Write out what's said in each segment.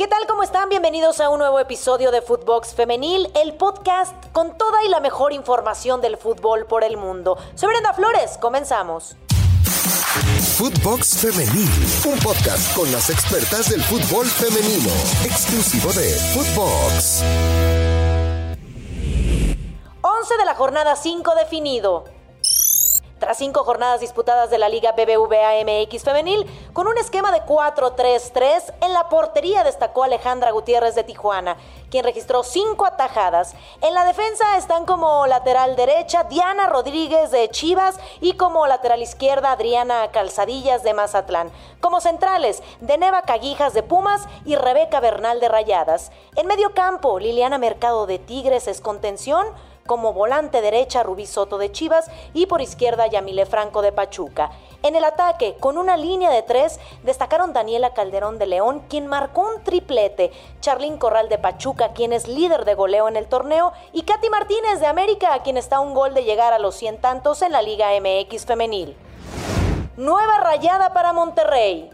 ¿Qué tal? ¿Cómo están? Bienvenidos a un nuevo episodio de Footbox Femenil, el podcast con toda y la mejor información del fútbol por el mundo. Soy Brenda Flores, comenzamos. Footbox Femenil, un podcast con las expertas del fútbol femenino, exclusivo de Footbox. 11 de la jornada 5 definido. Tras cinco jornadas disputadas de la Liga BBVA MX femenil, con un esquema de 4-3-3, en la portería destacó Alejandra Gutiérrez de Tijuana, quien registró cinco atajadas. En la defensa están como lateral derecha Diana Rodríguez de Chivas y como lateral izquierda Adriana Calzadillas de Mazatlán. Como centrales, Deneva Caguijas de Pumas y Rebeca Bernal de Rayadas. En medio campo, Liliana Mercado de Tigres es contención como volante derecha Rubí Soto de Chivas y por izquierda Yamile Franco de Pachuca. En el ataque, con una línea de tres, destacaron Daniela Calderón de León, quien marcó un triplete, Charlín Corral de Pachuca, quien es líder de goleo en el torneo, y Katy Martínez de América, quien está a un gol de llegar a los 100 tantos en la Liga MX femenil. Nueva rayada para Monterrey.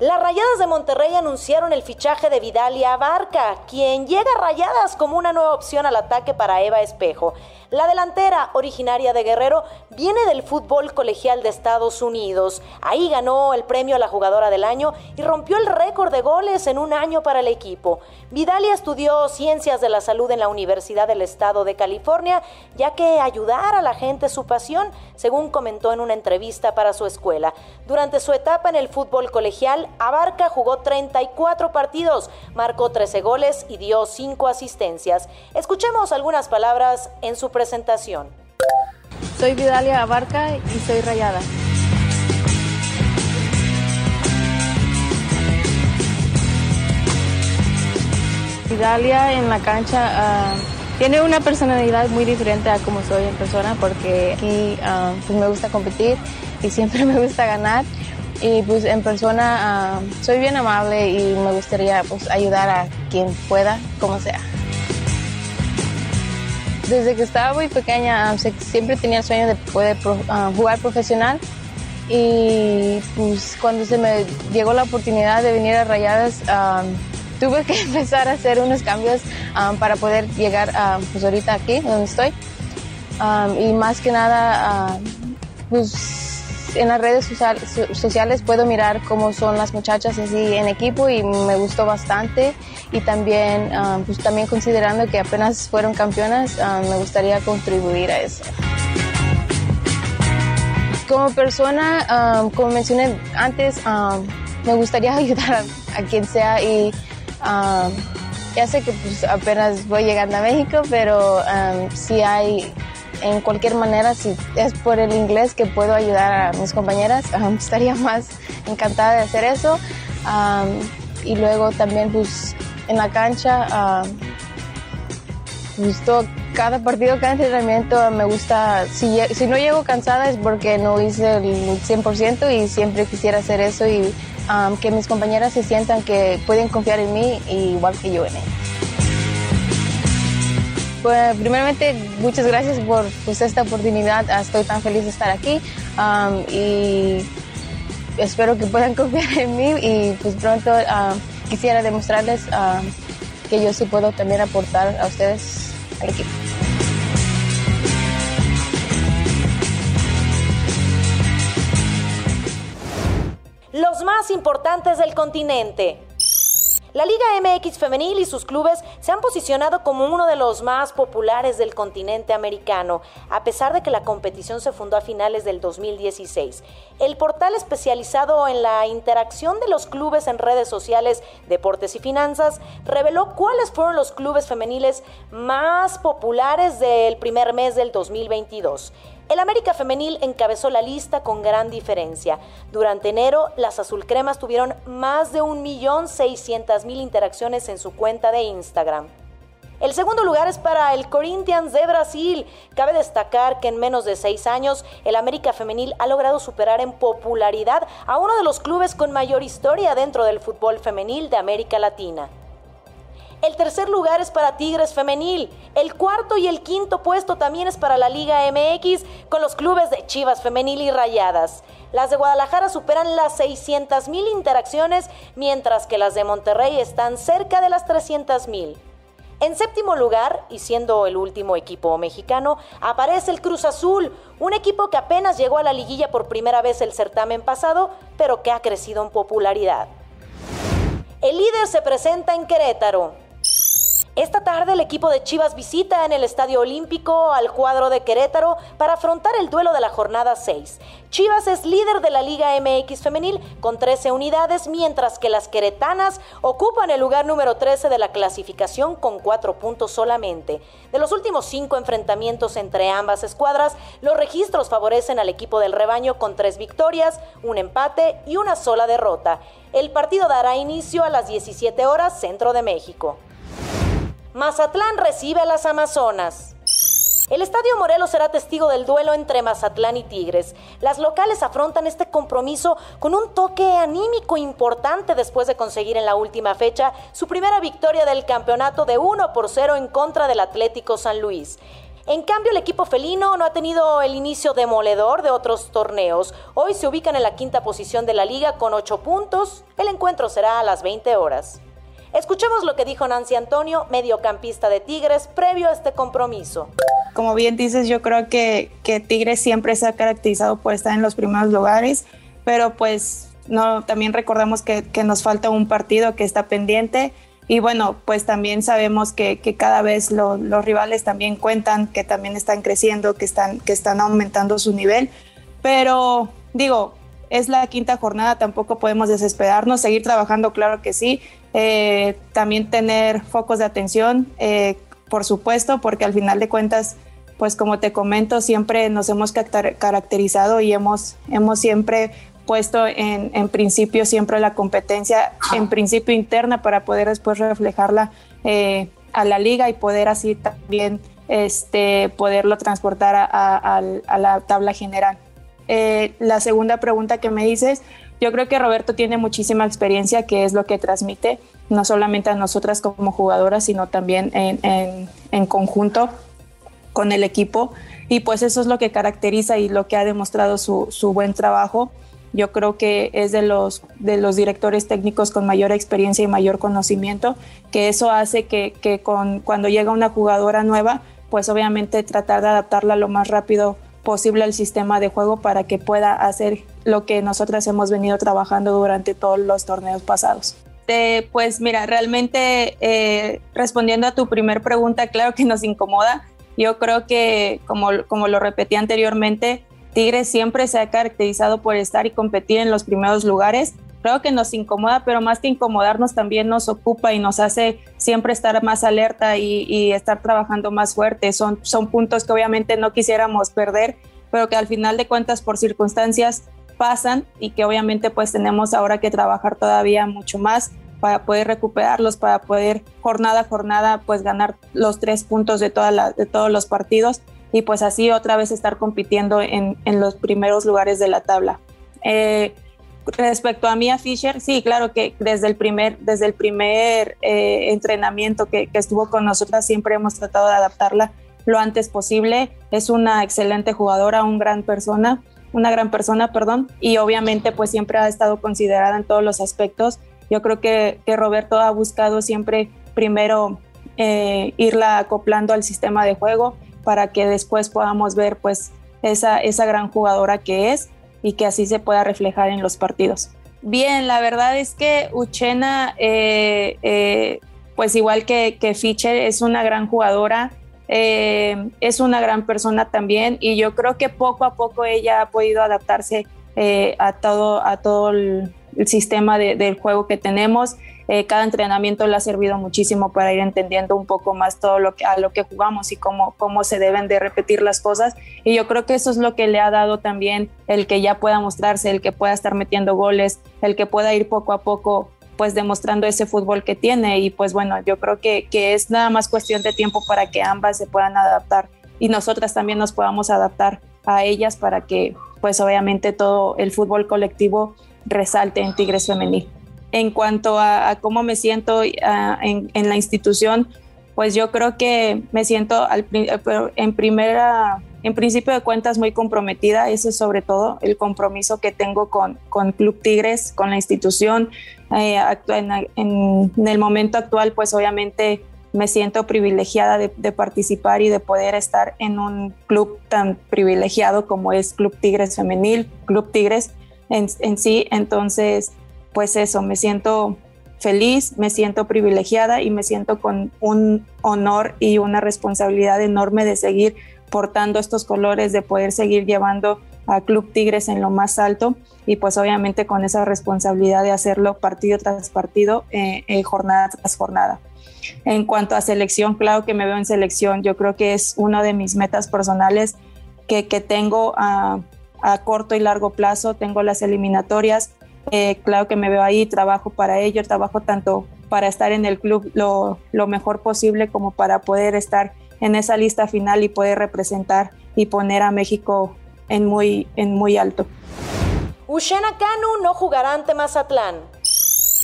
Las Rayadas de Monterrey anunciaron el fichaje de Vidalia Abarca, quien llega a Rayadas como una nueva opción al ataque para Eva Espejo. La delantera, originaria de Guerrero, viene del fútbol colegial de Estados Unidos. Ahí ganó el premio a la jugadora del año y rompió el récord de goles en un año para el equipo. Vidalia estudió ciencias de la salud en la Universidad del Estado de California, ya que ayudar a la gente es su pasión, según comentó en una entrevista para su escuela. Durante su etapa en el fútbol colegial, Abarca jugó 34 partidos, marcó 13 goles y dio 5 asistencias. Escuchemos algunas palabras en su presentación. Soy Vidalia Abarca y soy rayada. Vidalia en la cancha ah, tiene una personalidad muy diferente a como soy en persona porque aquí ah, pues me gusta competir y siempre me gusta ganar y pues en persona ah, soy bien amable y me gustaría pues ayudar a quien pueda, como sea. Desde que estaba muy pequeña ah, siempre tenía el sueño de poder ah, jugar profesional y pues cuando se me llegó la oportunidad de venir a Rayadas tuve que empezar a hacer unos cambios para poder llegar pues ahorita aquí donde estoy y más que nada pues en las redes sociales puedo mirar cómo son las muchachas así en equipo y me gustó bastante y también, pues también considerando que apenas fueron campeonas, ah, me gustaría contribuir a eso. Como persona, ah, como mencioné antes, me gustaría ayudar a, quien sea y ya sé que pues apenas voy llegando a México, pero si hay en cualquier manera, si es por el inglés que puedo ayudar a mis compañeras, estaría más encantada de hacer eso. y luego también pues en la cancha, pues, cada partido, cada entrenamiento me gusta, si, si no llego cansada es porque no hice el 100% y siempre quisiera hacer eso y que mis compañeras se sientan que pueden confiar en mí igual que yo en ellas. Pues, primeramente, muchas gracias por pues, esta oportunidad. Ah, estoy tan feliz de estar aquí y espero que puedan confiar en mí y pues pronto quisiera demostrarles que yo sí puedo también aportar a ustedes al equipo. Los más importantes del continente. La Liga MX femenil y sus clubes se han posicionado como uno de los más populares del continente americano, a pesar de que la competición se fundó a finales del 2016. El portal especializado en la interacción de los clubes en redes sociales, deportes y finanzas reveló cuáles fueron los clubes femeniles más populares del primer mes del 2022. El América Femenil encabezó la lista con gran diferencia. Durante enero, las azulcremas tuvieron más de 1.600.000 interacciones en su cuenta de Instagram. El segundo lugar es para el Corinthians de Brasil. Cabe destacar que en menos de seis años, el América Femenil ha logrado superar en popularidad a uno de los clubes con mayor historia dentro del fútbol femenil de América Latina. El tercer lugar es para Tigres Femenil. El cuarto y el quinto puesto también es para la Liga MX con los clubes de Chivas Femenil y Rayadas. Las de Guadalajara superan las 600 mil interacciones, mientras que las de Monterrey están cerca de las 300 mil. En séptimo lugar, y siendo el último equipo mexicano, aparece el Cruz Azul, un equipo que apenas llegó a la liguilla por primera vez el certamen pasado, pero que ha crecido en popularidad. El líder se presenta en Querétaro, esta tarde el equipo de Chivas visita en el Estadio Olímpico al cuadro de Querétaro para afrontar el duelo de la jornada 6. Chivas es líder de la Liga MX femenil con 13 unidades, mientras que las queretanas ocupan el lugar número 13 de la clasificación con 4 puntos solamente. De los últimos 5 enfrentamientos entre ambas escuadras, los registros favorecen al equipo del rebaño con 3 victorias, un empate y una sola derrota. El partido dará inicio a las 17 horas centro de México. Mazatlán recibe a las Amazonas. El Estadio Morelos será testigo del duelo entre Mazatlán y Tigres. Las locales afrontan este compromiso con un toque anímico importante después de conseguir en la última fecha su primera victoria del campeonato de 1 por 0 en contra del Atlético San Luis. En cambio, el equipo felino no ha tenido el inicio demoledor de otros torneos. Hoy se ubican en la quinta posición de la liga con 8 puntos. El encuentro será a las 20 horas. Escuchemos lo que dijo Nancy Antonio, mediocampista de Tigres, previo a este compromiso. Como bien dices, yo creo que, que Tigres siempre se ha caracterizado por estar en los primeros lugares, pero pues no, también recordamos que, que nos falta un partido que está pendiente. Y bueno, pues también sabemos que, que cada vez los rivales también cuentan, que también están creciendo, que están, que están aumentando su nivel, pero digo, es la quinta jornada, tampoco podemos desesperarnos, seguir trabajando, claro que sí, eh, también tener focos de atención, eh, por supuesto, porque al final de cuentas, pues como te comento, siempre nos hemos caracterizado y hemos, hemos siempre puesto en, principio siempre la competencia en principio interna para poder después reflejarla eh, a la liga y poder así también este, poderlo transportar a la tabla general. La segunda pregunta que me dices, yo creo que Roberto tiene muchísima experiencia, que es lo que transmite, no solamente a nosotras como jugadoras, sino también en, conjunto con el equipo. Y pues eso es lo que caracteriza y lo que ha demostrado su, buen trabajo. Yo creo que es de los, de los directores técnicos con mayor experiencia y mayor conocimiento, que eso hace que, que con, cuando llega una jugadora nueva, pues obviamente tratar de adaptarla lo más rápido posible el sistema de juego para que pueda hacer lo que nosotras hemos venido trabajando durante todos los torneos pasados. pues mira, realmente eh, respondiendo a tu primer pregunta, claro que nos incomoda. Yo creo que, como, como lo repetí anteriormente, Tigres siempre se ha caracterizado por estar y competir en los primeros lugares creo que nos incomoda, pero más que incomodarnos también nos ocupa y nos hace siempre estar más alerta y, estar trabajando más fuerte. Son, son puntos que obviamente no quisiéramos perder, pero que al final de cuentas por circunstancias pasan y que obviamente pues tenemos ahora que trabajar todavía mucho más para poder recuperarlos, para poder jornada a jornada pues ganar los tres puntos de, toda de todos los partidos y pues así otra vez estar compitiendo en, en los primeros lugares de la tabla. Eh, Respecto a Mia Fisher, sí, claro que desde el primer, desde el primer eh, entrenamiento que, estuvo con nosotras siempre hemos tratado de adaptarla lo antes posible. Es una excelente jugadora, una gran persona, una gran persona, perdón, y obviamente pues siempre ha estado considerada en todos los aspectos. Yo creo que, Roberto ha buscado siempre primero eh, irla acoplando al sistema de juego para que después podamos ver pues esa, esa gran jugadora que es y que así se pueda reflejar en los partidos. Bien, la verdad es que Uchena, eh, eh, pues igual que, que, Fischer, es una gran jugadora, eh, es una gran persona también y yo creo que poco a poco ella ha podido adaptarse a todo, a todo el, sistema del juego que tenemos eh, cada entrenamiento le ha servido muchísimo para ir entendiendo un poco más todo lo que, a lo que jugamos y cómo, cómo se deben de repetir las cosas. Y yo creo que eso es lo que le ha dado también el que ya pueda mostrarse, el que pueda estar metiendo goles, el que pueda ir poco a poco pues demostrando ese fútbol que tiene y pues bueno, yo creo que, que es nada más cuestión de tiempo para que ambas se puedan adaptar y nosotras también nos podamos adaptar a ellas para que pues obviamente todo el fútbol colectivo resalte en Tigres Femenil. en cuanto a, cómo me siento en, la institución, pues yo creo que me siento en primera, en principio de cuentas muy comprometida, ese es sobre todo el compromiso que tengo con, con Club Tigres, con la institución. Eh, en, el momento actual, pues obviamente me siento privilegiada de, participar y de poder estar en un club tan privilegiado como es Club Tigres Femenil, Club Tigres en, en sí. Entonces, pues eso, me siento feliz, me siento privilegiada y me siento con un honor y una responsabilidad enorme de seguir portando estos colores, de poder seguir llevando a Club Tigres en lo más alto y pues obviamente con esa responsabilidad de hacerlo partido tras partido, eh, eh, jornada tras jornada. En cuanto a selección, claro que me veo en selección, yo creo que es una de mis metas personales que, tengo a, a corto y largo plazo, tengo las eliminatorias, eh, claro que me veo ahí, trabajo para ello, trabajo tanto para estar en el club lo, lo, mejor posible como para poder estar en esa lista final y poder representar y poner a México en muy, en muy alto. Ushena Kanu no jugará ante Mazatlán.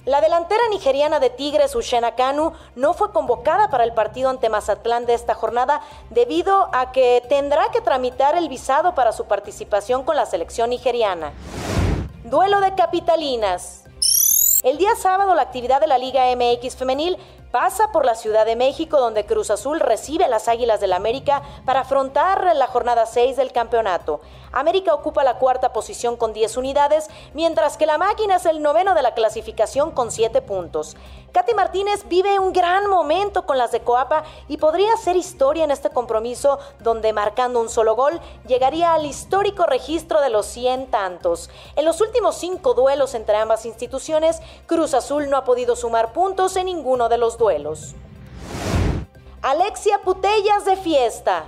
La delantera nigeriana de Tigres, Ushena Kanu, no fue convocada para el partido ante Mazatlán de esta jornada debido a que tendrá que tramitar el visado para su participación con la selección nigeriana. Duelo de capitalinas. El día sábado la actividad de la Liga MX femenil pasa por la Ciudad de México donde Cruz Azul recibe a las Águilas del América para afrontar la jornada 6 del campeonato. América ocupa la cuarta posición con 10 unidades, mientras que la máquina es el noveno de la clasificación con 7 puntos. Katy Martínez vive un gran momento con las de Coapa y podría hacer historia en este compromiso donde marcando un solo gol llegaría al histórico registro de los 100 tantos. En los últimos 5 duelos entre ambas instituciones, Cruz Azul no ha podido sumar puntos en ninguno de los duelos. Alexia Putellas de fiesta.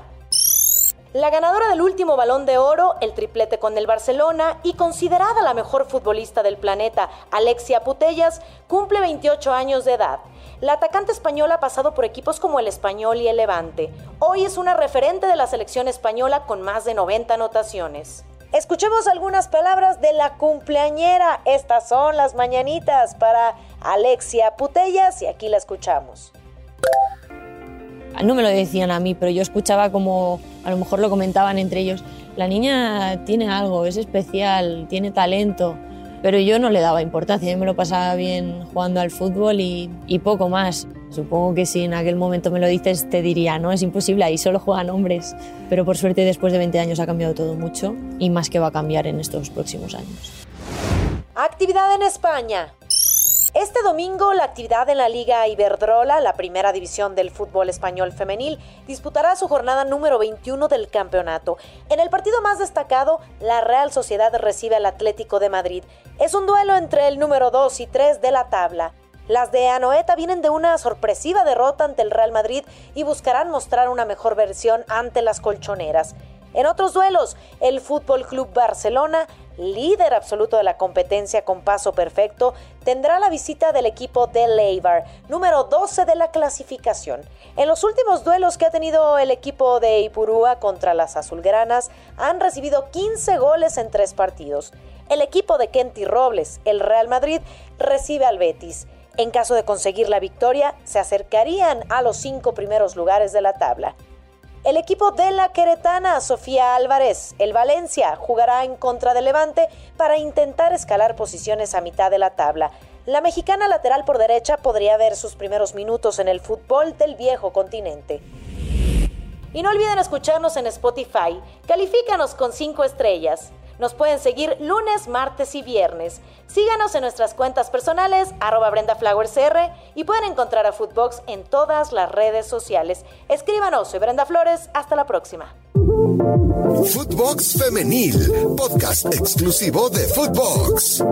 La ganadora del último balón de oro, el triplete con el Barcelona y considerada la mejor futbolista del planeta, Alexia Putellas, cumple 28 años de edad. La atacante española ha pasado por equipos como el Español y el Levante. Hoy es una referente de la selección española con más de 90 anotaciones. Escuchemos algunas palabras de la cumpleañera. Estas son las mañanitas para Alexia Putellas y aquí la escuchamos no me lo decían a mí, pero yo escuchaba como a lo mejor lo comentaban entre ellos, la niña tiene algo, es especial, tiene talento, pero yo no le daba importancia, yo me lo pasaba bien jugando al fútbol y, poco más. Supongo que si en aquel momento me lo dices te diría, no, es imposible, ahí solo juegan hombres, pero por suerte después de 20 años ha cambiado todo mucho y más que va a cambiar en estos próximos años. Actividad en España. Este domingo la actividad en la Liga Iberdrola, la primera división del fútbol español femenil, disputará su jornada número 21 del campeonato. En el partido más destacado, la Real Sociedad recibe al Atlético de Madrid. Es un duelo entre el número 2 y 3 de la tabla. Las de Anoeta vienen de una sorpresiva derrota ante el Real Madrid y buscarán mostrar una mejor versión ante las colchoneras. En otros duelos, el Fútbol Club Barcelona, líder absoluto de la competencia con paso perfecto, tendrá la visita del equipo de Leibar, número 12 de la clasificación. En los últimos duelos que ha tenido el equipo de Ipurúa contra las azulgranas, han recibido 15 goles en tres partidos. El equipo de Kenty Robles, el Real Madrid, recibe al Betis. En caso de conseguir la victoria, se acercarían a los cinco primeros lugares de la tabla. El equipo de la queretana Sofía Álvarez, el Valencia, jugará en contra de Levante para intentar escalar posiciones a mitad de la tabla. La mexicana lateral por derecha podría ver sus primeros minutos en el fútbol del viejo continente. Y no olviden escucharnos en Spotify. Califícanos con 5 estrellas. Nos pueden seguir lunes, martes y viernes. Síganos en nuestras cuentas personales, arroba BrendaFlowersR, y pueden encontrar a Footbox en todas las redes sociales. Escríbanos, soy Brenda Flores, hasta la próxima. Footbox Femenil, podcast exclusivo de Footbox.